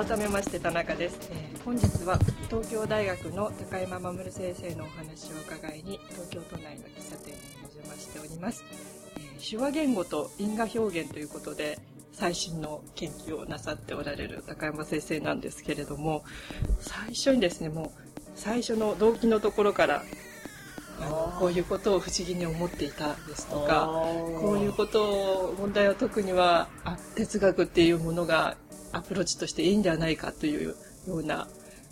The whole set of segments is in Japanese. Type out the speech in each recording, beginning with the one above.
改めまして田中です、えー本日は東京大学の高山守先生のお話を伺いに東京都内の喫茶店にお邪魔しております、えー手話言語と因果表現ということで最新の研究をなさっておられる高山先生なんですけれども最初にですねもう最初の動機のところからあのこういうことを不思議に思っていたですとかこういうことを問題を解くにはあ哲学っていうものがアプローチとしていいんではないかというような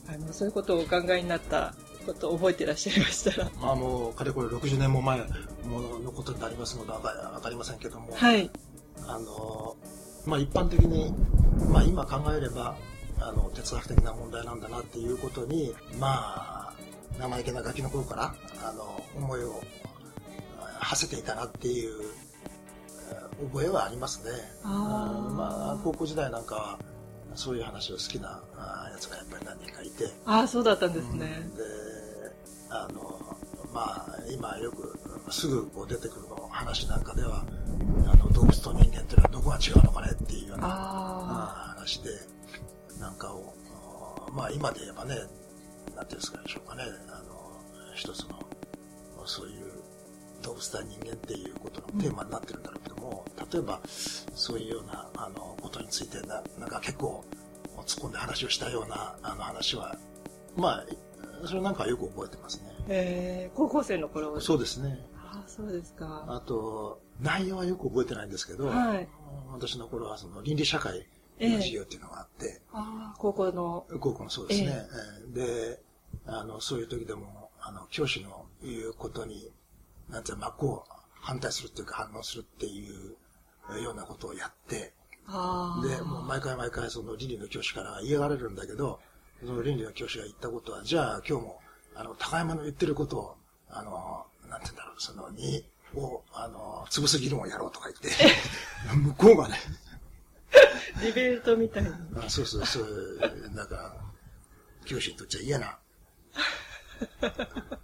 あのそういうことをお考えになったことを覚えていらっしゃいましたら。まあもうかれこれ60年も前もののことになりますのでわかりませんけども、はい。あのまあ一般的に、まあ今考えれば、あの、哲学的な問題なんだなっていうことに、まあ、生意気なガキの頃から、あの、思いをあ馳せていたなっていう、えー覚えはありますね。あまあ、高校時代なんかは、そういう話を好きなあやつがやっぱり何人かいて、ああそうだったんですね、であのまあ今よくすぐこう出てくるの話なんかではあの動物と人間っていうのはどこが違うのかねっていうような話でなんかをまあ今で言えばねなんていうんですかでしょうかね。あの一つのそういう動物対人間っていうことのテーマになってるんだろうけども、例えばそういうようなあのことについてななんか結構突っ込んで話をしたようなあの話はまあそれなんかはよく覚えてますね。えー、高校生の頃？そうですね。ああそうですか。あと、内容はよく覚えてないんですけど、はい。私の頃はその倫理社会の授業っていうのがあって、ああ高校の。高校もそうですね。えー。で、あの、そういう時でも、あの、教師の言うことに、なんていうの真っ向反対するっていうか反応するっていうようなことをやって、で、もう毎回毎回その倫理の教師から嫌がられるんだけど、その倫理の教師が言ったことは、じゃあ今日も、あの、高山の言ってることを、あの、なんて言うんだろう、その、に、を、あの、潰す議論をやろうとか言って、向こうがね、ディベートみたいにあそうそう、そう、なんか、教師にとっちゃ嫌な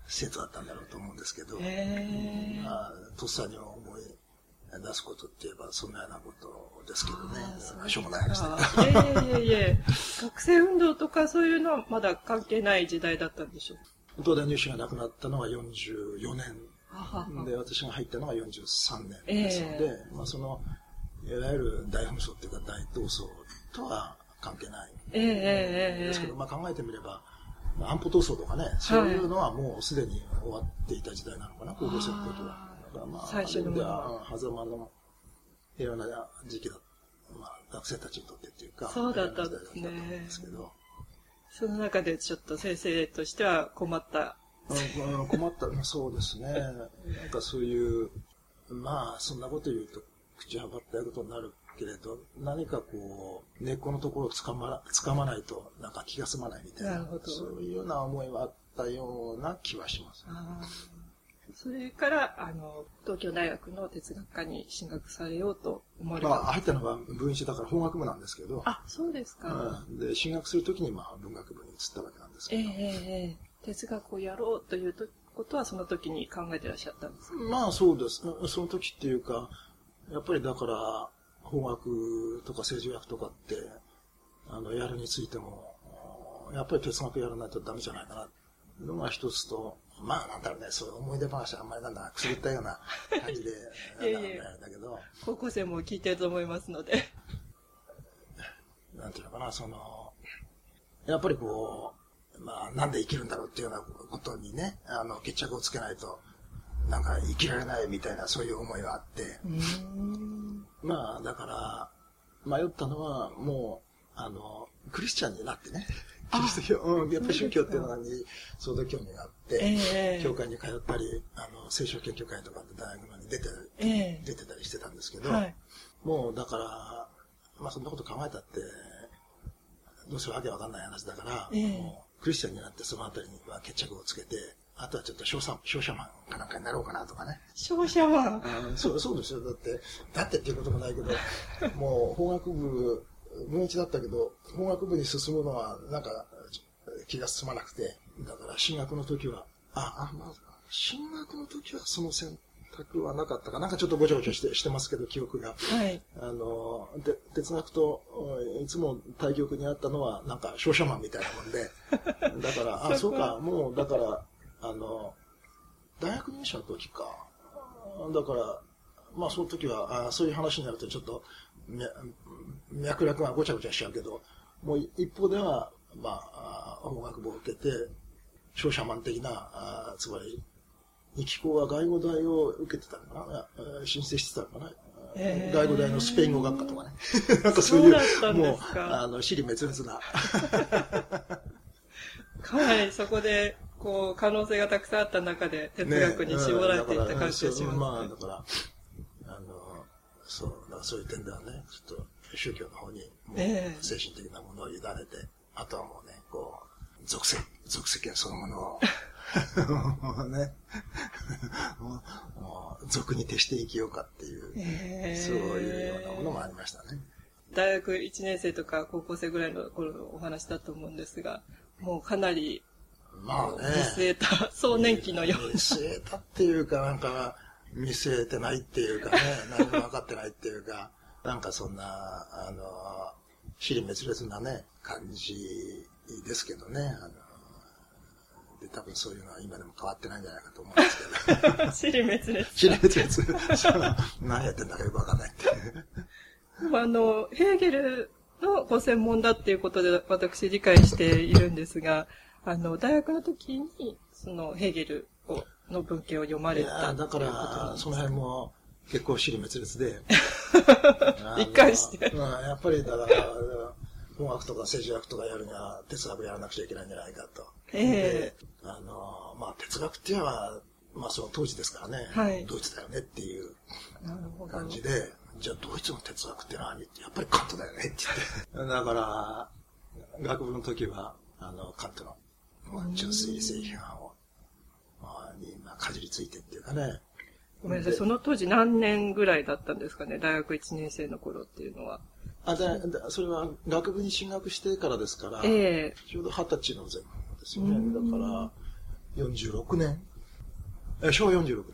生徒だったんだろうと思うんですけど、まあ、とっさに思い出すことって言えばそんなようなことですけどね。しょうもない話だ。あいえいえいえ。学生運動とかそういうのはまだ関係ない時代だったんでしょう東大入試がなくなったのは44年。で、私が入ったのが43年ですので、まあその、いわゆる大紛争っていうか大闘争とは関係ないええええええ。ですけど、まあ考えてみれば、まあ安保闘争とかね、そういうのはもうすでに終わっていた時代なのかな、高校生の時は。だからまあ、最初の狭間の平和な時期だ、まあ学生たちにとってっていうか、そうだったんですね。すけど、その中でちょっと先生としては困った。困った、まあそうですね。なんかそういう、まあそんなこと言うと口はばったいことになるけれど、何かこう、根っこのところをつかま、つかまないとなんか気が済まないみたいな、なそういうような思いはあったような気はします。それからあの東京大学の哲学科に進学されようと思われた、まあ入ったのが文一だから法学部なんですけど、あそうですか、うん。で、進学するときにまあ文学部に移ったわけなんですけど、ええええええ。哲学をやろうというとことはその時に考えてらっしゃったんですか？まあそうです。その時っていうか、やっぱりだから、法学とか政治学とかって、あの、やるについても、やっぱり哲学やらないとダメじゃないかな。のが一つと、まあなんだろうね、そういう思い出話はあんまりなんだ、くすぐったような 感じで、いえいえなんだろうね。だけど、高校生も聞いてると思いますので。なんていうのかな、その、やっぱりこう、まあなんで生きるんだろうっていうようなことにね、あの、決着をつけないと、なんか生きられないみたいなそういう思いがあって、まあ、だから、迷ったのは、もう、あの、クリスチャンになってね。キリスト教、うん、やっぱり宗教っていうのに相当興味があって、ええ。教会に通ったり、あの、聖書研究会とかって大学のに出て、ええ。出てたりしてたんですけど、はい。もうだから、まあそんなこと考えたって、どうせわけわかんない話だから、ええ。もうクリスチャンになってそのあたりには決着をつけて、あとはちょっと商社商社マンかなんかになろうかなとかね。商社マンそう、そうですよ。だって、だってっていうこともないけど、もう法学部、文一だったけど、法学部に進むのは、なんか、気が進まなくて、だから進学の時は、あ、あ、まあ、進学の時はその選くはなかったかなんかちょっとごちゃごちゃしてしてますけど、記憶が。はい。あの、で哲学と、いつも対局にあったのは、なんか、商社マンみたいなもんで、だから、あ、そうか、もう、だから、あの、大学入社の時か。だから、まあ、その時は、あそういう話になるとちょっと、脈脈絡がごちゃごちゃしちゃうけど、もう一方では、まあ、あ音楽部を受けて、商社マン的な、あつまり、日記校は外語大を受けてたのかな、えー申請してたのかな、へー外語大のスペイン語学科とかね。なんかそういう、そうもうあの、尻滅裂な。かなりそこで、こう、可能性がたくさんあった中で、哲学に絞られていった感じがしね。うんますねまあ、だから、あの、そう、だからそういう点ではね、ちょっと宗教の方に、精神的なものを委ねて、あとはもうね、こう、属性、属世間そのものを、も う ね、もうもう俗に徹して生きようかっていう、へーそういうようなものもありましたね。大学1年生とか高校生ぐらいの頃のお話だと思うんですが、もうかなりまあね。見据えた壮年期のよう見据えたっていうか、なんか、見据えてないっていうかね、何も分かってないっていうか、なんかそんな、あの、尻滅裂なね、感じですけどね。あので多分そういうのは今でも変わってないんじゃないかと思うんですけど。な、尻滅裂。尻滅裂。何やってんだかよく分かんないってあの、ヘーゲルのご専門だっていうことで私理解しているんですが、あの、大学の時に、その、ヘーゲルをの文献を読まれいやだから、その辺も結構尻滅裂で。あの一貫してうんやっぱりだから、音楽とか政治学とかやるには哲学やらなくちゃいけないんじゃないかと。えであの、まあ哲学っていうのは、まあその当時ですからね、はいドイツだよねっていう。感じで、じゃあドイツの哲学って何？ってやっぱりカントだよねって言って。だから、学部の時は、あの、カントの、まあ、純粋性批判を、まあ、に、まあ、かじりついてっていうかね、ごめんなさい、その当時何年ぐらいだったんですかね、大学1年生の頃っていうのは。あででそれは学部に進学してからですから、ええちょうど二十歳の前後ですよね。だから、46年え昭和46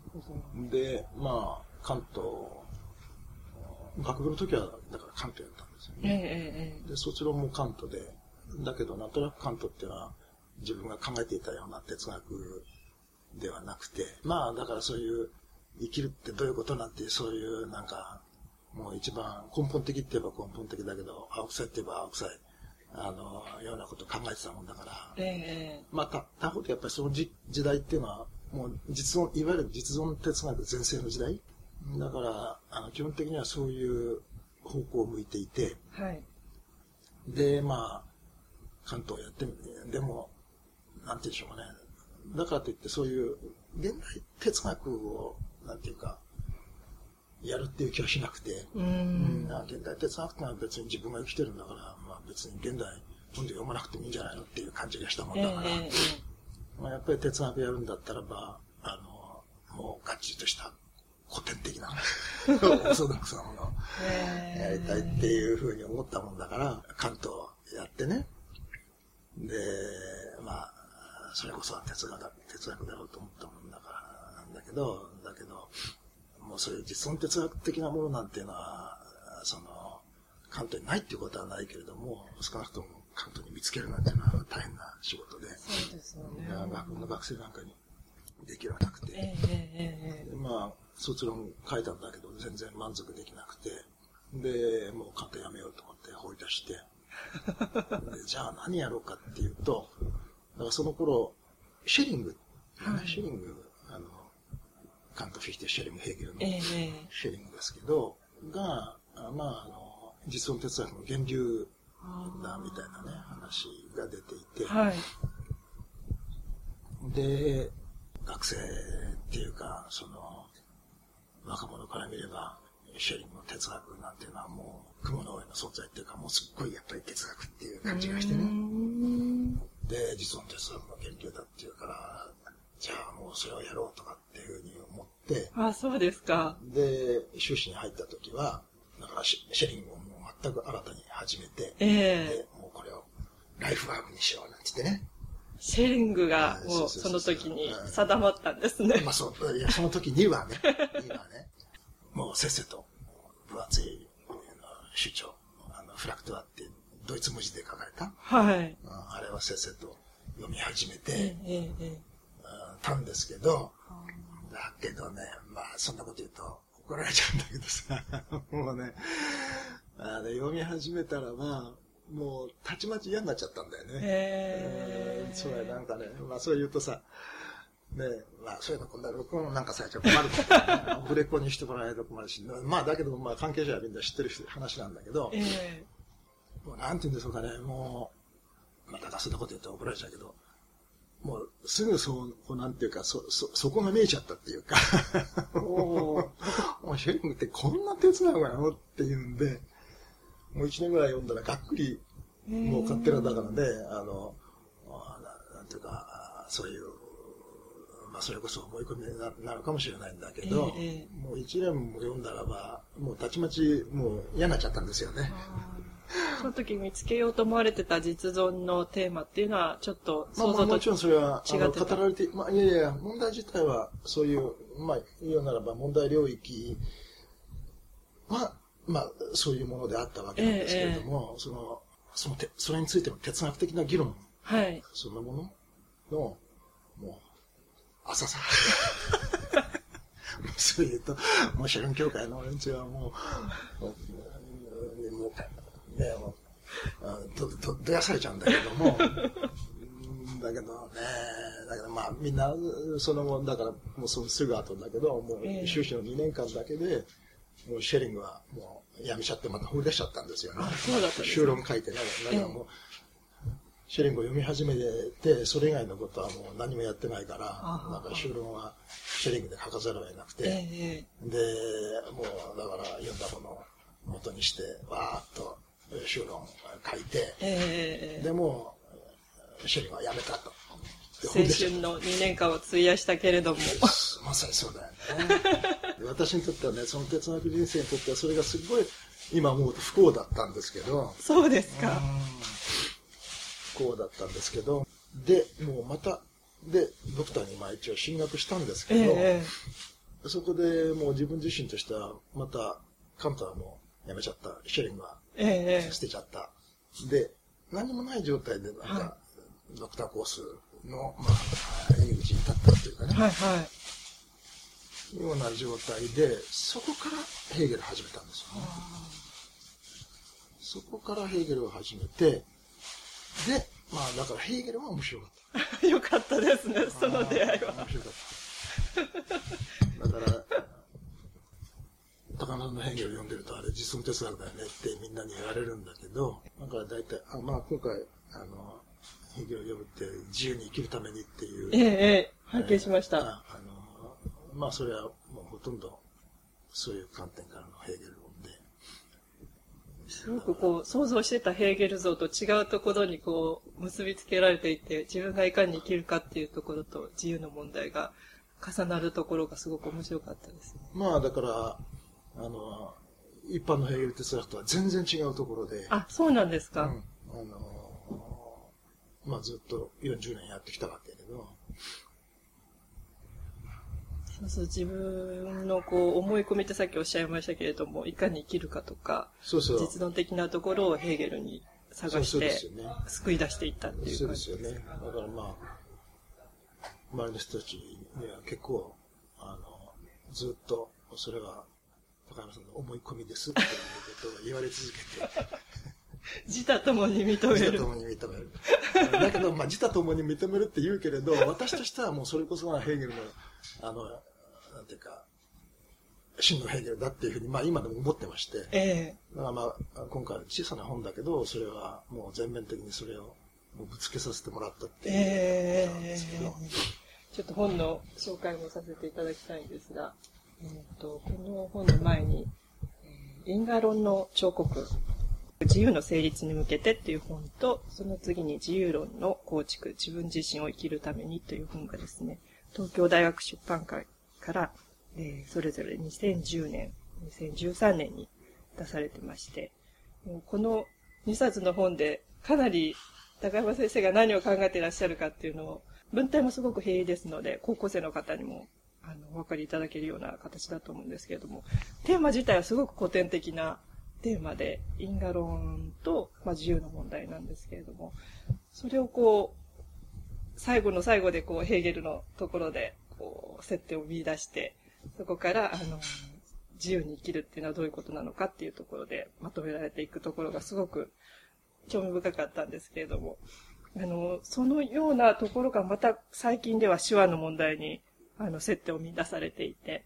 年。で、まあ、関東、学部の時は、だから関東やったんですよええね。ええで、卒論も関東で、だけど、なんとなく関東っていうのは、自分が考えていたような哲学ではなくて、まあ、だからそういう、生きるってどういうことなんていう、そういう、なんか、もう一番根本的って言えば根本的だけど、青臭いって言えば青臭い、あの、ようなことを考えてたもんだから、ええまあ、た、他方でやっぱりその時時代っていうのは、もう実存、いわゆる実存哲学全盛の時代？だから、あの、基本的にはそういう方向を向いていて、はい。で、まあ、関東やってみて、でも、なんて言うんでしょうかね。だからといってそういう現代哲学を、なんていうか、やるっていう気はしなくて、ううんん。現代哲学ってのは別に自分が生きてるんだから、まあ別に現代本で読まなくてもいいんじゃないのっていう感じがしたもんええだから、ええまあ、やっぱり哲学やるんだったらば、あの、もうがっちりとした古典的な、オーソドックスなものをええやりたいっていうふうに思ったもんだから、関東やってね。で、まあ、それこそは哲学だ、哲学だろうと思ったもんだからなんだけど、だけど、もうそういう実存哲学的なものなんていうのは、その、関東にないっていうことはないけれども、少なくとも関東に見つけるなんていうのは大変な仕事で、そうですよね。学部の学生なんかにできるなくて、えええまあ、卒論書いたんだけど、全然満足できなくて、で、もう関東やめようと思って放り出して、でじゃあ何やろうかっていうと、だからその頃、シェリング、はい。シェリング、あの、カント・フィヒテ・シェリング・ヘーゲルのえええシェリングですけど、が、あまあ、あの、実存哲学の源流だみたいなね、話が出ていて、えはい。で、学生っていうか、その、若者から見れば、シェリングの哲学なんていうのはもう、雲の上の存在っていうか、もうすっごいやっぱり哲学っていう感じがしてうね。んで、実存哲学の研究だっていうから、じゃあもうそれをやろうとかっていうふうに思って、あ、そうですか。で、修士に入った時は、だからシシェリングをもう全く新たに始めて、ええで、もうこれをライフワークにしようなんて言ってね。シェリングがもうその時に定まったんですね。まあそう、いや、その時にはね、にはね、もうせっせと分厚い主張、あの、フラクトアってドイツ文字で書かれた。はい。あれはせっせと読み始めて、ええたんですけど、だけどね、まあそんなこと言うと怒られちゃうんだけどさ、もうね、あれ読み始めたらまあ、もうたちまち嫌になっちゃったんだよね。へえー。それなんかね、まあそう言うとさ、ねまあそういうのこんな録音なんかされちゃ困るから、ね、ブレコにしてもらえると困るし、まあだけどまあ関係者はみんな知ってる話なんだけど、えー、もうなんて言うんでしょうかね、もう、まあだからそんなこと言うと怒られちゃうけど、もうすぐそう、こうなんていうか、そ、そ、そこが見えちゃったっていうか。もうシェリングってこんな鉄なのかなっていうんで、もう一年ぐらい読んだらがっくり、もう勝手なだからね、あの、なんていうか、そういう、まあそれこそ思い込みになるかもしれないんだけど、えー、もう一年も読んだらば、もうたちまちもう嫌になっちゃったんですよね。その時見つけようと思われてた実存のテーマっていうのは、ちょっと想像と、まあ、もちろんそれは、あの、語られて、まあ、いやいや、問題自体は、そういう、まあ、言うならば問題領域は、まあ、そういうものであったわけなんですけれども、えー、その、そのて、それについての哲学的な議論、はい。そんなものの、もう、浅さ。そう言うと、もう社論協会の連中はもう、もう、もうね、もう、ど、ど、どやされちゃうんだけども、だけどね、だけどまあみんな、その後、だからもうそのすぐ後だけど、もう修士の2年間だけで、もうシェリングはもうやめちゃってまた振り出しちゃったんですよね。そうだった修論書いてね。だからもう、シェリングを読み始めて、それ以外のことはもう何もやってないから、なんか修論はシェリングで書かざるを得なくて、で、もうだから読んだものを元にして、わーっと修論書いて、でも、シェリングはやめたと。青春の2年間を費やしたけれども。まさにそうだよね。私にとってはね、その哲学人生にとってはそれがすごい、今思うと不幸だったんですけど。そうですか。不幸だったんですけど。で、もうまた、で、ドクターにまあ一応進学したんですけど、えー、そこでもう自分自身としては、また、カントはもうやめちゃった。シェリン捨てちゃった。えー、で、何もない状態でなんか、はい、ドクターコースの、まあ、入り口に立ったっていうかね。はいはい。ような状態で、そこからヘーゲル始めたんですよね。そこからヘーゲルを始めて、で、まあだからヘーゲルは面白かった。よかったですね、その出会いは。面白かった。だから、高野のヘーゲル読んでるとあれ実存哲学だよねってみんなに言われるんだけど、だから大体、あまあ今回、あの、ヘゲルを読むって自由に生きるためにっていう。ええ、ええ、拝見しました。あの、まあそれはもうほとんどそういう観点からのヘーゲル論で。すごくこう、想像してたヘーゲル像と違うところにこう、結びつけられていて、自分がいかに生きるかっていうところと自由の問題が重なるところがすごく面白かったです、ね。まあだから、あの、一般のヘーゲル哲学とは全然違うところで。あ、そうなんですか。うん、あの、まあずっと40年やってきたわけけど。そうそう、自分のこう思い込みってさっきおっしゃいましたけれども、いかに生きるかとか、そうそう実存的なところをヘーゲルに探して、救い出していったっていうそうですよね。だからまあ、周りの人たちには結構、あの、ずっと、それは、高山さんの思い込みです。っていうことを言われ続けて、自他ともに認める。自他ともに認める。だけど、まあ、自他ともに認めるって言うけれど、私としてはもうそれこそがヘーゲルの、あの、なんていうか、真のヘーゲルだっていうふうに、まあ今でも思ってまして。ええ。ー、だからまあ、今回小さな本だけど、それはもう全面的にそれをぶつけさせてもらったっていう。えー、ちょっと本の紹介もさせていただきたいんですが、えーと、この本の前に、インガロンの彫刻。自由の成立に向けてっていう本と、その次に自由論の構築、自分自身を生きるためにという本がですね、東京大学出版会から、えー、それぞれ2010年、2013年に出されてまして、この2冊の本でかなり高山先生が何を考えていらっしゃるかっていうのを、文体もすごく平易ですので、高校生の方にも、あの、お分かりいただけるような形だと思うんですけれども、テーマ自体はすごく古典的なテーマで、因果論と、まあ、自由の問題なんですけれども、それをこう、最後の最後でこう、ヘーゲルのところで、こう、接点を見出して、そこから、あの、自由に生きるっていうのはどういうことなのかっていうところでまとめられていくところがすごく興味深かったんですけれども、あの、そのようなところがまた最近では手話の問題に、あの、接点を見出されていて、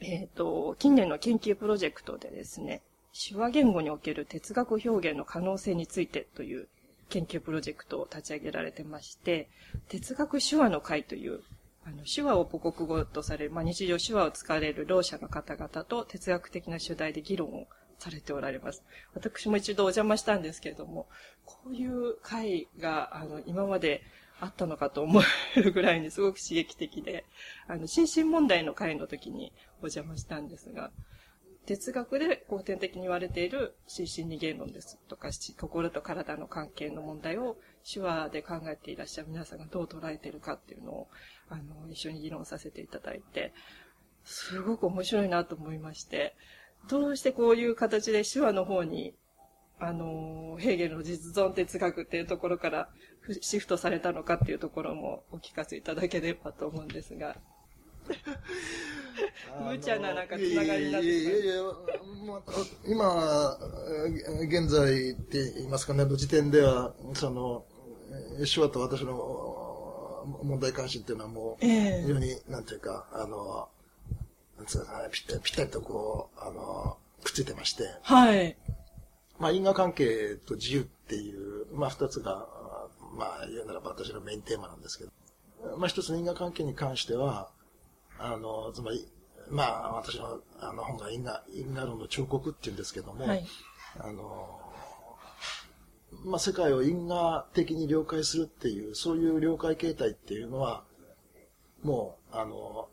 えっ、ー、と、近年の研究プロジェクトでですね、手話言語における哲学表現の可能性についてという研究プロジェクトを立ち上げられてまして、哲学手話の会というあの、手話を母国語とされる、まあ、日常手話を使われるろう者の方々と哲学的な主題で議論をされておられます。私も一度お邪魔したんですけれども、こういう会が、あの、今まであったのかと思えるぐらいにすごく刺激的で、あの、心身問題の会の時にお邪魔したんですが、哲学で後天的に言われている心身二元論ですとか、心と体の関係の問題を手話で考えていらっしゃる皆さんがどう捉えているかっていうのを、あの、一緒に議論させていただいて、すごく面白いなと思いまして、どうしてこういう形で手話の方に、あの、ヘーゲルの実存哲学っていうところからシフトされたのかっていうところもお聞かせいただければと思うんですが。無茶ななんかつながりになっていやいやまあ、今、現在って言いますかね、の時点では、その、手話と私の問題関心っていうのはもう、非常に、なんていうか、あの、なんつうかぴったり、ぴったりとこう、あの、くっついてまして。はい。まあ、因果関係と自由っていう、まあ、二つが、まあ、言うならば私のメインテーマなんですけど、まあ、一つの因果関係に関しては、あの、つまり、まあ、私のあの本が因果、因果論の彫刻っていうんですけども、はい、あの、まあ、世界を因果的に了解するっていう、そういう了解形態っていうのは、もう、あの、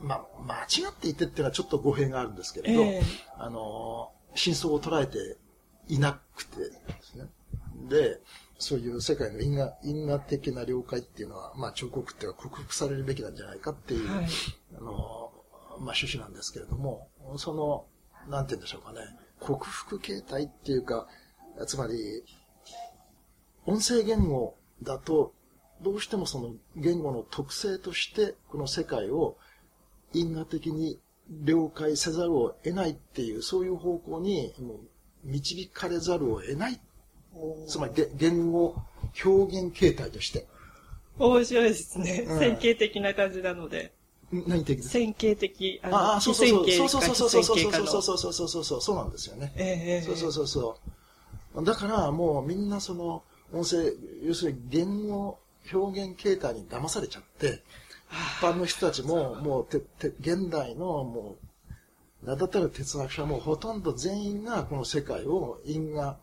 まあ、間違っていてっていうのはちょっと語弊があるんですけれど、えー、あの、真相を捉えていなくてですね。で、そういう世界の因果、因果的な了解っていうのは、まあ、彫刻っていうのは克服されるべきなんじゃないかっていう、はい、あの、まあ、趣旨なんですけれども、その、なんて言うんでしょうかね、克服形態っていうか、つまり、音声言語だと、どうしてもその言語の特性として、この世界を因果的に了解せざるを得ないっていう、そういう方向に導かれざるを得ないつまり言語表現形態として。面白いですね。うん、線形的な感じなので。何的です線形的。ああ、そうそうそう。そうそうそうそうそうそうそうそうそうそうそうなんですよね。ええー、そうそうそうそう。だからもうみんなその音声、要するに言語表現形態に騙されちゃって、一般の人たちももうてて現代のもう名だたる哲学者もほとんど全員がこの世界を因果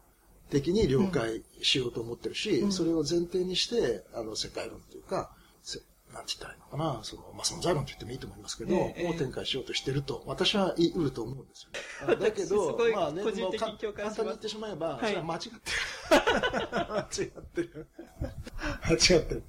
的に了解しようと思ってるし、うん、それを前提にして、あの、世界論というか、なんて言ったらいいのかな、その、まあ、存在論と言ってもいいと思いますけど、ええ、を展開しようとしてると、私は言い得ると思うんですよ。だけど、まあね、もう簡単に言ってしまえば、はい、それは間違ってる。間違ってる。間違ってる。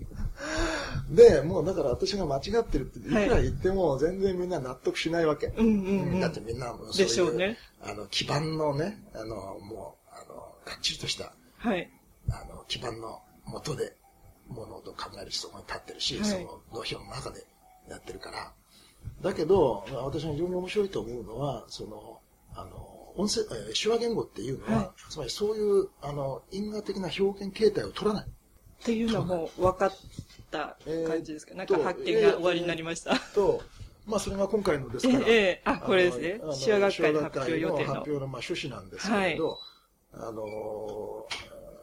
で、もうだから私が間違ってるって、い。くら言っても全然みんな納得しないわけ。うんうんうん、だってみんなもうそういう、ね、あの、基盤のね、あの、もう、がっちりとした、はい、あの、基盤のもとで物事を考える人が立ってるし、はい、その土俵の中でやってるから。だけど、私が非常に面白いと思うのは、その、あの、音声、え手話言語っていうのは、はい、つまりそういう、あの、因果的な表現形態を取らない。っていうのも分かった感じですか、えー、なんか発見が終わりになりました。えー、と、まあそれが今回のですから。ええー、あ、これですね。手話学会の発表予定の。発表のまあ趣旨なんですけれど、はいあの、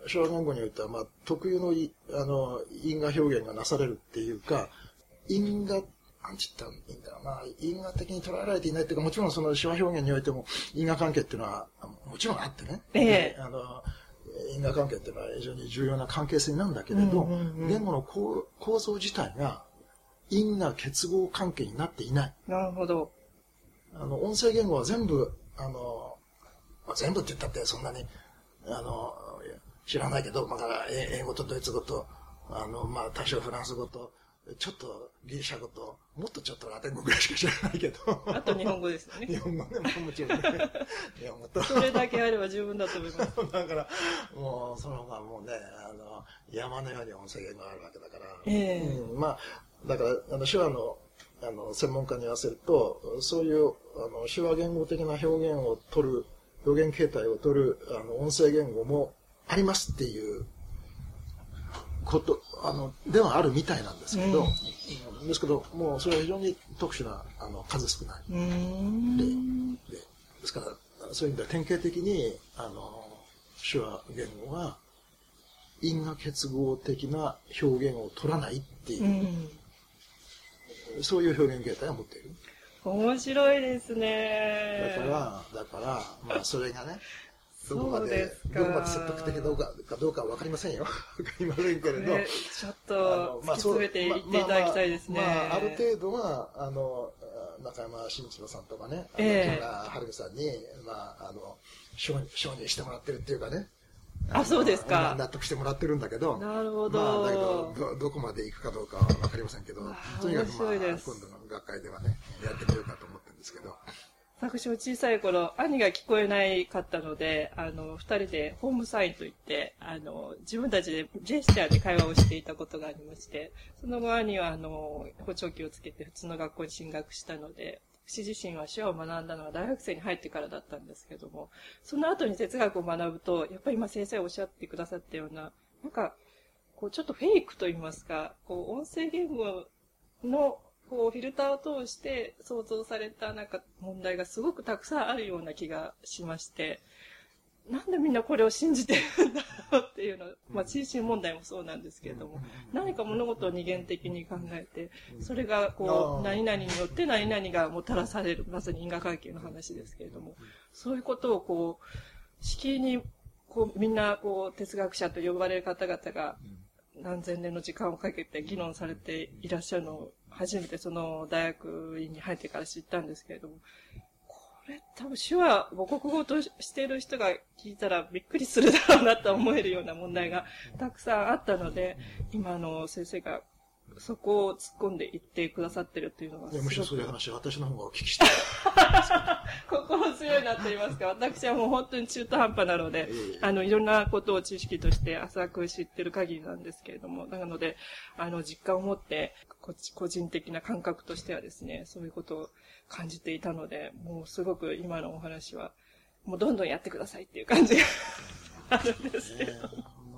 昭和言語においては、まあ、特有のい、あの、因果表現がなされるっていうか、因果、なんて言ったらいいんだろうな、因果的に捉えられていないっていうか、もちろんその手話表現においても因果関係っていうのは、もちろんあってね。ええあの、因果関係っていうのは非常に重要な関係性なんだけれど、言語の構構造自体が因果結合関係になっていない。なるほど。あの、音声言語は全部、あの、まあ、全部って言ったってそんなにあの、知らないけど、まあ、英語とドイツ語と、あの、まあ、多少フランス語と、ちょっとギリシャ語と、もっとちょっとラテン語ぐらいしか知らないけど。あと日本語ですよね。日本語ね、もちろんね。日本語と。それだけあれば十分だと思います。だから、もう、その方がもうね、あの、山のように音声言語があるわけだから。ええーうん、まあ、だから、あの、手話の、あの、専門家に言わせると、そういう、あの、手話言語的な表現を取る、表現形態を取る、あの、音声言語もありますっていうこと、あの、ではあるみたいなんですけど、うん、ですけど、もうそれは非常に特殊な、あの、数少ない例で、ですから、そういう意味では典型的に、あの、手話言語は、因果結合的な表現を取らないっていう、うん、そういう表現形態を持っている。面白いですね。だから、だから、まあそれがね、どこまで、どこまで説得的どうかかどうかはわかりませんよ。わかりませんけれど。ちょっと、突き詰めていっていただきたいですね。まあ、ある程度は、あの、中山慎一郎さんとかね、ええー、春さんに、まあ、あの、承認してもらってるっていうかね。あ、そうですか。納得してもらってるんだけど。なるほど。まあ、だけど、ど、どこまで行くかどうかはわかりませんけど、とにかく、まあ、今度の学会ではね、やってみようかと思ってるんですけど。私も小さい頃、兄が聞こえないかったので、あの、二人でホームサインといって、あの、自分たちでジェスチャーで会話をしていたことがありまして、その後兄は、あの、補聴器をつけて普通の学校に進学したので、私自身は手話を学んだのは大学生に入ってからだったんですけども、その後に哲学を学ぶと、やっぱり今先生おっしゃってくださったような、なんか、こうちょっとフェイクと言いますか、こう音声言語のこう、フィルターを通して想像されたなんか問題がすごくたくさんあるような気がしまして、なんでみんなこれを信じてるんだろうっていうの、まあ、心身問題もそうなんですけれども、何か物事を二元的に考えて、それがこう、何々によって何々がもたらされる、まさに因果関係の話ですけれども、そういうことをこう、敷居に、こう、みんな、こう、哲学者と呼ばれる方々が、何千年の時間をかけて議論されていらっしゃるのを初めてその大学院に入ってから知ったんですけれども、これ多分手話母国語としている人が聞いたらびっくりするだろうなと思えるような問題がたくさんあったので、今の先生がそこを突っ込んでいってくださってるっていうのがむしろそういう話は私の方がお聞きして 心強いなと言いますか、私はもう本当に中途半端なので、あの、いろんなことを知識として浅く知ってる限りなんですけれども、なので、あの、実感を持って、こ個人的な感覚としてはですね、そういうことを感じていたので、もうすごく今のお話は、もうどんどんやってくださいっていう感じが あるんですけど。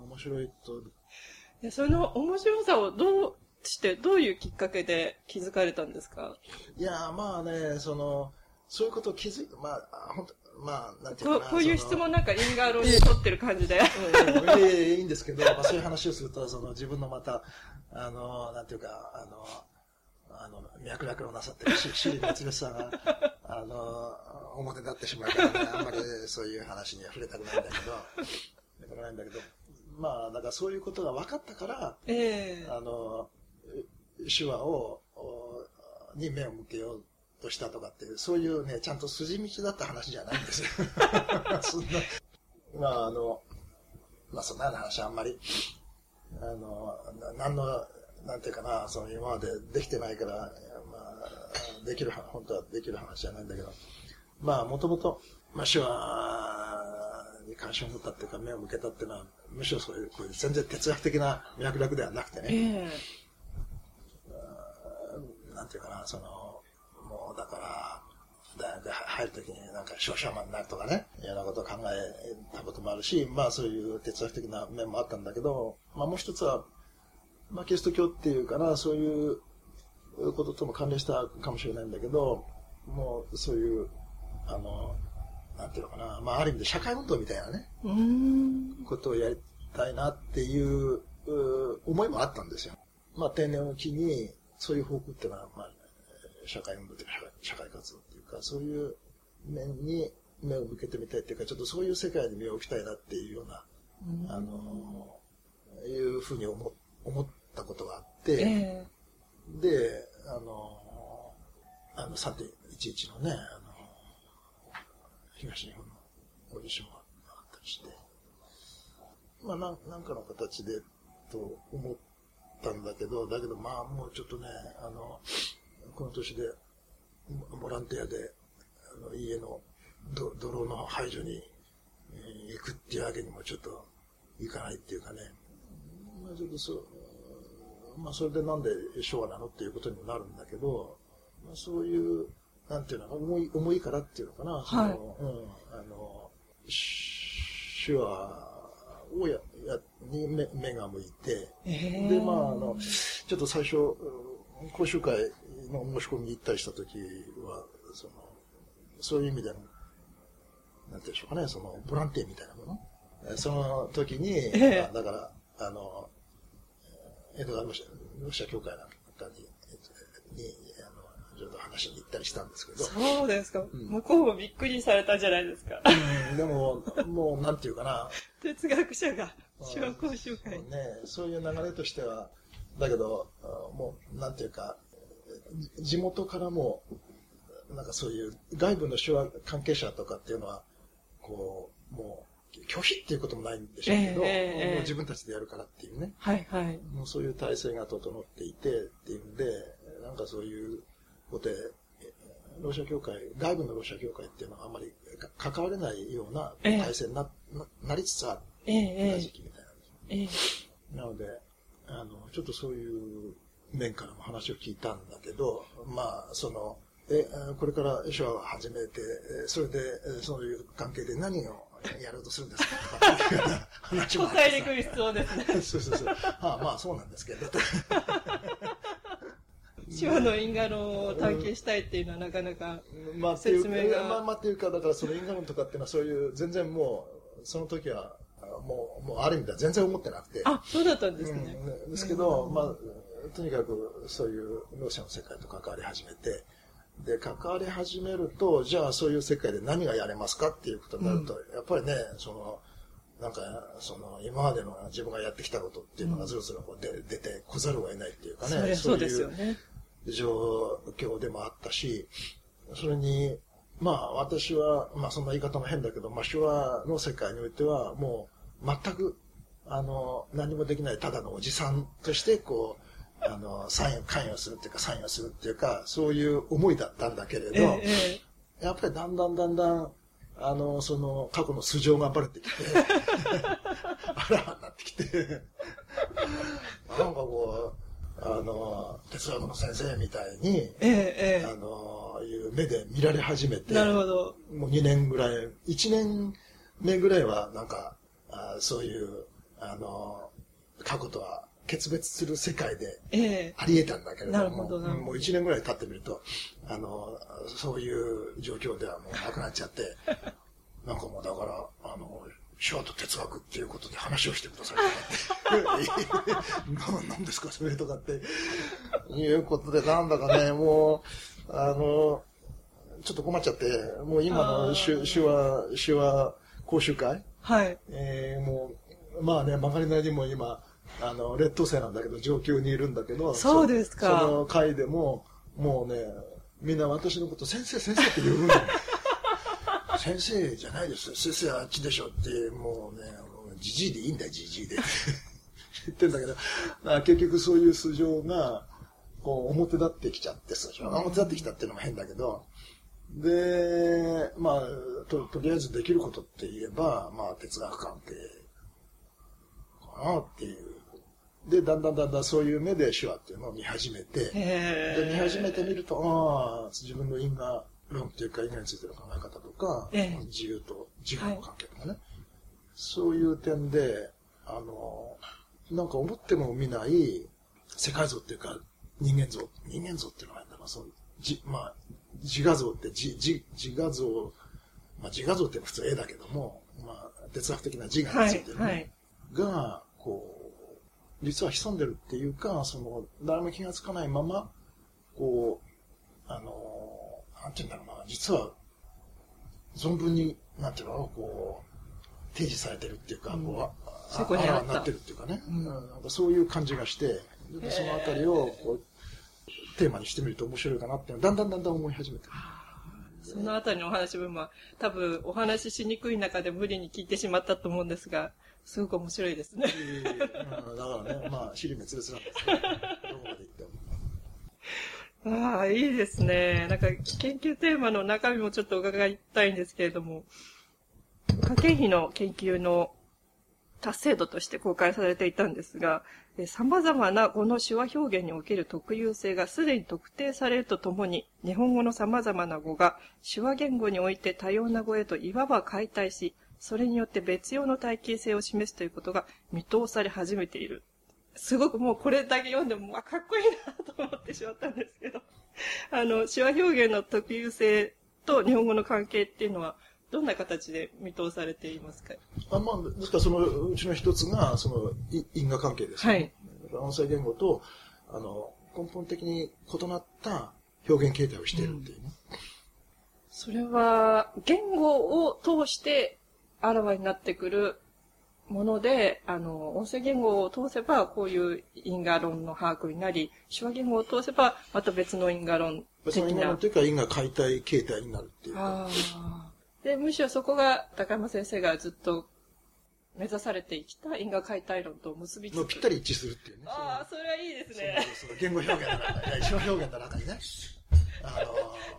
面白いと。その面白さをどうして、どういうきっかけで気づかれたんですか？いや、まあね、その、そういうことを気づいて、まあ、本当まあ、なんていうかな。こういう質問なんかインガーロに取ってる感じで。うん、いいいんですけど、まあそういう話をすると、その自分のまた、あの、なんていうか、あの、あの、脈絡をなさってるし、シリのつさが、あの、表立ってしまうからね、あんまりそういう話には触れたくないんだけど、触れたくないんだけど、まあ、だからそういうことが分かったから、えー、あの、手話を、に目を向けようとしたとかっていう、そういうね、ちゃんと筋道だった話じゃないんですよ。そんな、まああの、まあそんな話あんまり、あの、何の、なんていうかな、その今までできてないから、まあ、できる、本当はできる話じゃないんだけど、まあもともと、まあ手話に関心を持ったっていうか目を向けたっていうのは、むしろそういう、こういう全然哲学的な脈絡ではなくてね、えー、なんていうかな、その、もうだから、大学入るときになんか商社マンになるとかね、いろんなことを考えたこともあるし、まあそういう哲学的な面もあったんだけど、まあもう一つは、まあキリスト教っていうかな、そういうこととも関連したかもしれないんだけど、もうそういう、あの、なんていうのかな、まあある意味で社会運動みたいなね、ことをやりたいなっていう思いもあったんですよ。まあ定年を機に、そういう方向っていうのは、まあ、社会運動というか、社会活動っていうか、そういう面に目を向けてみたいっていうか、ちょっとそういう世界に身を置きたいなっていうような、あの、いうふうに思思ったことがあって、えー、で、あの、あの3.11のね、あの、東日本のご地震もあったりして、まあ、なんなんかの形でと思ったんだけど、だけどまあもうちょっとね、あの、この年で、ボランティアで、あの家のど泥の排除に、えー行くっていうわけにもちょっといかないっていうかね、まあちょっとそう、まあそれでなんで昭和なのっていうことにもなるんだけど、まあそういう、なんていうのかな、重い、重いからっていうのかな、その、はいうん、あの、手話をや、や、に目目が向いて、ええで、まあ、あの、ちょっと最初、うん講習会の申し込みに行ったりした時は、その、そういう意味での、なんていうんでしょうかね、その、ボランティアみたいなもの。えその時に、だから、あの、え江戸川ロシア協会なんかに、えっとに、話しに行ったりしたんですけど、そうですか、ん。向こうもびっくりされたじゃないですか。うん。でも、もう、なんていうかな、哲学者が手話講習会に。ね、そういう流れとしては、だけど、あもう、なんていうか、じ地元からも、なんかそういう外部の手話関係者とかっていうのは、こう、もう、拒否っていうこともないんでしょうけど、ええええ。もう自分たちでやるからっていうね、はいはい。もうそういう体制が整っていてっていうんで、なんかそういうことで、えロシア協会、外部のロシア協会っていうのはあんまりか関われないようなええ体制にな,、ななりつつあええったえ時期みたいなんです。えええなので、あの、ちょっとそういう面からも話を聞いたんだけど、まあ、その、え、あこれから手話を始めて、えそれで、えそういう関係で何をやろうとするんですか？とかっていう答えにくい質問ですね。そうそうそう。ああまあそうなんですけど。手話の因果論を探求したいっていうのはなかなか。説明がまあまあっていうか、だからその因果論とかっていうのはそういう、全然もう、その時は、あもう、もうある意味では全然思ってなくて。あ、そうだったんですね。うん、ですけど、まあ、とにかくそういうロシアの世界と関わり始めて、で、関わり始めると、じゃあそういう世界で何がやれますかっていうことになると、やっぱりね、その、なんか、その、今までの自分がやってきたことっていうのがずるずるこう出出てこざるを得ないっていうかね、そうですよね。状況でもあったし、それに、まあ私は、まあそんな言い方も変だけど、まあ手話の世界においてはもう全く、あの、何もできないただのおじさんとして、こう、あの、サイン、関与するっていうか、サインをするっていうか、そういう思いだったんだけれど、えええやっぱりだんだんだんだん、あの、その、過去の素性がバレてきて、あらわになってきて、なんかこう、あの、哲学の先生みたいに、えええあの、いう目で見られ始めて、なるほど。もう2年ぐらい、1年目ぐらいは、なんか、あそういう、あの、過去とは決別する世界でええ。あり得たんだけれども、なるほどなるほど。もう1年ぐらい経ってみると、あの、そういう状況ではもうなくなっちゃって、なんかもうだから、あの、手話と哲学っていうことで話をしてくださいとかって。な何ですかそれとかって。いうことで、なんだかね、もう、あの、ちょっと困っちゃって、もう今の手話、手話講習会？はい。えーもう、まあね、曲がりなりにも今、あの、劣等生なんだけど、上級にいるんだけど、そうですかそその会でも、もうね、みんな私のこと先生先生って呼ぶの。先生じゃないですよ。先生はあっちでしょって、もうね、じじいでいいんだよ、じじいで。言ってんだけど、まあ結局そういう素性が、こう、表立ってきちゃって、素性が表立ってきたっていうのも変だけど、で、まあ、と、とりあえずできることって言えば、まあ、哲学関係かなっていう。で、だんだんだんだんそういう目で手話っていうのを見始めて、ええで、見始めてみると、ああ、自分の因果論っていうか、因果についての考え方とか、ええ。自由と自我の関係とかね、そういう点で、あの、なんか思っても見ない世界像っていうか、人間像、人間像っていうのがあるんだな、そう、じ、まあ、自我像って、自、自、自我像、まあ自我像って普通絵だけども、まあ、哲学的な自我はいについてる、ねはい。が、こう、実は潜んでるっていうか、その、誰も気がつかないまま、こう、あの、なんて言うんだろうな、実は、存分に、なんていうの、こう、提示されてるっていうか、こう、あそこにあなってるっていうかね、うんうんなんかそういう感じがして、でそのあたりを、こう、テーマにしてみると面白いかなってだんだんだんだん思い始めてる。そのあたりのお話分は多分お話ししにくい中で無理に聞いてしまったと思うんですが、すごく面白いですね。うん、だからね、まあ、尻滅裂なんですね。どこまで。ああ、いいですね。なんか、研究テーマの中身もちょっと伺いたいんですけれども、家計費の研究の達成度として公開されていたんですが、様々な語の手話表現における特有性がすでに特定されるとともに、日本語の様々な語が手話言語において多様な語へといわば解体し、それによって別用の体系性を示すということが見通され始めている。すごくもうこれだけ読んでも、あ、かっこいいなと思ってしまったんですけど、あの、手話表現の特有性と日本語の関係っていうのは、どんな形で見通されていますか？あまあ、ですからそのうちの一つが、その因果関係です、ね。はい。音声言語と、あの、根本的に異なった表現形態をしているっていうね。うん、それは、言語を通してあらわになってくるもので、あの、音声言語を通せば、こういう因果論の把握になり、手話言語を通せば、また別の因果論的な。別の因果論というか、因果解体形態になるっていうか。で、むしろそこが高山先生がずっと目指されてきた因果解体論と結びつく。ぴったり一致するっていうね。ああ、それはいいですね。そうそう言語表現の中に、手話表現の中にね。あ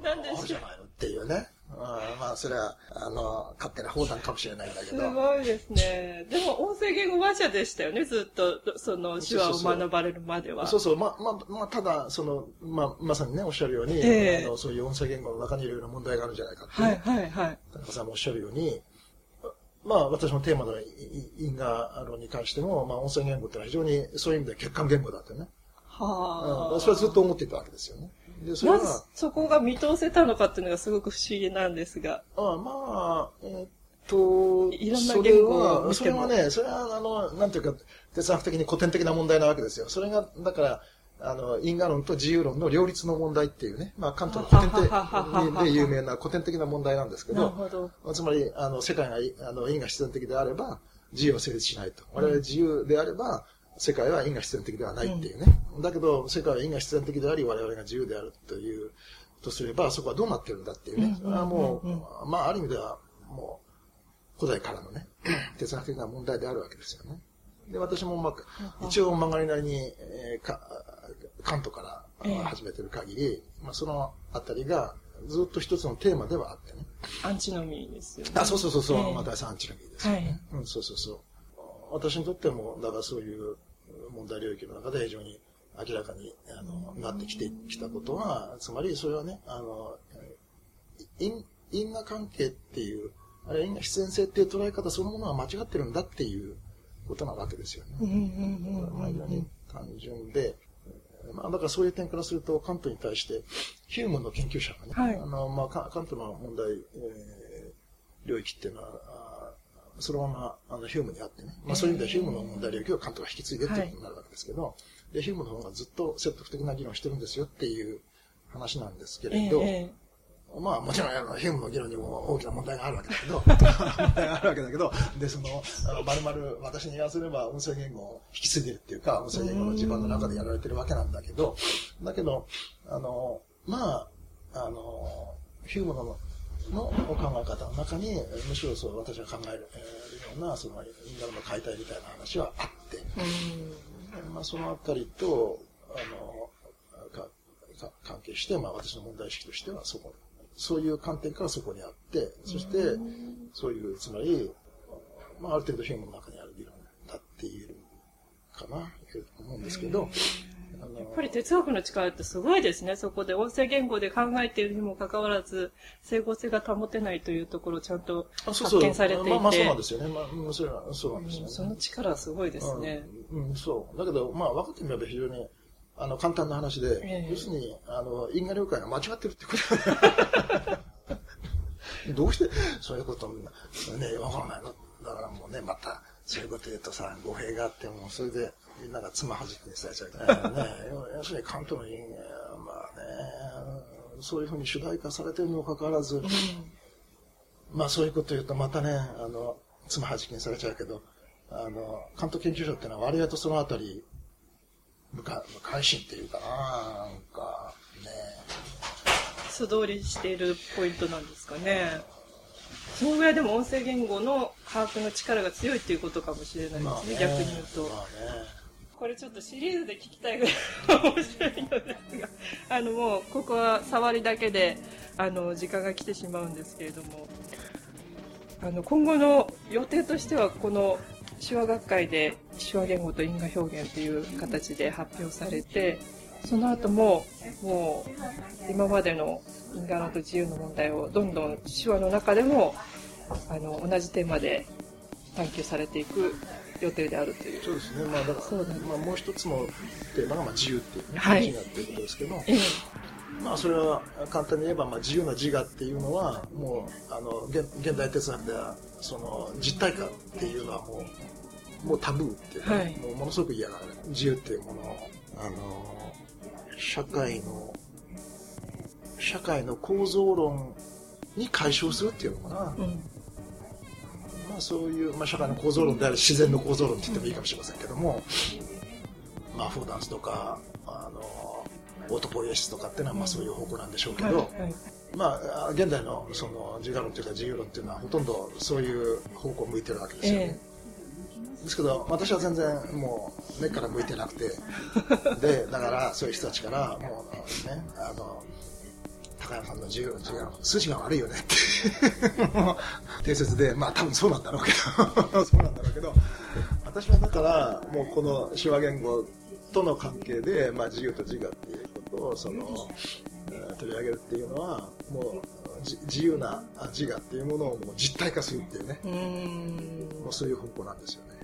の、なんでしょう。じゃないのっていうね。まあ、それは、あの、勝手な放談かもしれないんだけど。すごいですね。でも、音声言語話者でしたよね、ずっと、その、手話を学ばれるまでは。そうそうまあ、まあ、まあ、ただ、その、まあ、まさにね、おっしゃるように、えー、あのそういう音声言語の中にいろいろ問題があるんじゃないかって、ね、はいはいはい。田中さんもおっしゃるように、まあ、私のテーマの因果論に関しても、まあ、音声言語ってのは非常にそういう意味では欠陥言語だってね。はあ、うん。それはずっと思っていたわけですよね。で、それは。なぜそこが見通せたのかっていうのがすごく不思議なんですが。ああまあ、えー、っと、いろんな言語をそれはね、それは、あの、なんていうか、哲学的に古典的な問題なわけですよ。それが、だから、あの、因果論と自由論の両立の問題っていうね、まあ、関東の古典的で有名な古典的な問題なんですけど、どつまり、あの、世界が、あの、因果必然的であれば、自由は成立しないと。我々自由であれば、世界は因果必然的ではないっていうね。うん、だけど、世界は因果必然的であり、我々が自由であるという、とすれば、そこはどうなってるんだっていうね。それはもう、まあ、ある意味では、もう、古代からのね、哲学的な問題であるわけですよね。で、私も、まあ、一応曲がりなりに、えー、か、関東から始めてる限り、えー、まあ、そのあたりが、ずっと一つのテーマではあってね。アンチノミーですよね。あ、そうそうそうそう、えー、まあ、第三アンチノミーですよね。はい、うん、そうそうそう。私にとっても、だからそういう問題領域の中で非常に明らかにあのなってきてきたことは、つまりそれはね、あの、因因果関係っていう、あるいは因果必然性っていう捉え方そのものは間違ってるんだっていうことなわけですよね。非常に単純で、まあ、だからそういう点からすると、カントに対して、ヒュームの研究者がね、はい、あの、まあ、カントの問題、えー、領域っていうのは、そのままあのヒュームにあってね、まあ、そういう意味ではヒュームの問題領域をカントが引き継いでっていうことになるわけですけど、はい、でヒュームの方がずっと説得的な議論してるんですよっていう話なんですけれど、えー、まあもちろんヒュームの議論にも大きな問題があるわけだけど、問題があるわけだけど、で、その、まるまる私に言わせれば音声言語を引き継いでるっていうか、音声言語の地盤の中でやられてるわけなんだけど、だけど、あの、まあ、あの、ヒュームのの考え方の中に、むしろそう私が考えるような、その、インダムの解体みたいな話はあって、まあ、そのあたりと、あの、かか関係して、まあ、私の問題意識としては、そこ、そういう観点からそこにあって、そして、そういう、つまり、まあ、ある程度ヒューマンの中にある理論だって言えるかな、と思うんですけど、やっぱり哲学の力ってすごいですね。そこで音声言語で考えているにもかかわらず、整合性が保てないというところをちゃんと発見されていて。まあ、まあ、そうなんですよね。まあ、それは、そうなんですよね、うん。その力はすごいですね。うん、うん、そう。だけど、まあ、分かってみれば非常に、あの、簡単な話で、えー、要するに、あの、因果了解が間違ってるってこと どうして、そういうことね、わからないのだからもうね、また、そういうこと言うとさ、語弊があっても、それで、みんながつまはじきにされちゃうから、ね、要するに関東の人間は、まあね、そういうふうに主題化されてるにもかかわらず、うん、まあそういうこと言うとまたね、あの、つまはじきにされちゃうけど、あの、関東研究所っていうのは割合とそのあたり、無関心っていうかな、なんか、ね。素通りしているポイントなんですかね。そのぐらいでも音声言語の把握の力が強いっていうことかもしれないですね、まあね。逆に言うと。まあねこれちょっとシリーズで聞きたいぐらい 面白いのですが、あのもうここは触りだけであの時間が来てしまうんですけれども、あの今後の予定としてはこの手話学会で手話言語と因果表現という形で発表されて、その後ももう今までの因果のと自由の問題をどんどん手話の中でもあの同じテーマで探求されていく予定であるという。そうですね。まあだからそうなんです。まあ、もう一つのテーマがまあ自由っていうね、はい。自我っていうことですけどええ。まあそれは簡単に言えばまあ自由な自我っていうのはもうあの現現代哲学ではその実体化っていうのはもうもうタブーっていうか、はい。もうものすごく嫌がられる自由っていうものをあの社会の社会の構造論に解消するっていうのかな、うんまあ、そういう、まあ、社会の構造論である自然の構造論って言ってもいいかもしれませんけども、まあ、フォーダンスとかあのオートポイエシスとかっていうのはまあそういう方向なんでしょうけど、まあ、現代のその自我論というか自由論っていうのはほとんどそういう方向を向いてるわけですよね。えですけど私は全然もう根っから向いてなくて。でだからそういう人たちからもうねあの高山さんの自由論違う筋が悪いよねって定説でまあ多分そうなんだろうけど そうなんだろうけど私はだからもうこの手話言語との関係で、まあ、自由と自我っていうことをその、えー取り上げるっていうのはもうじ自由な自我っていうものをもう実体化するっていうね。もうそういう方向なんですよね。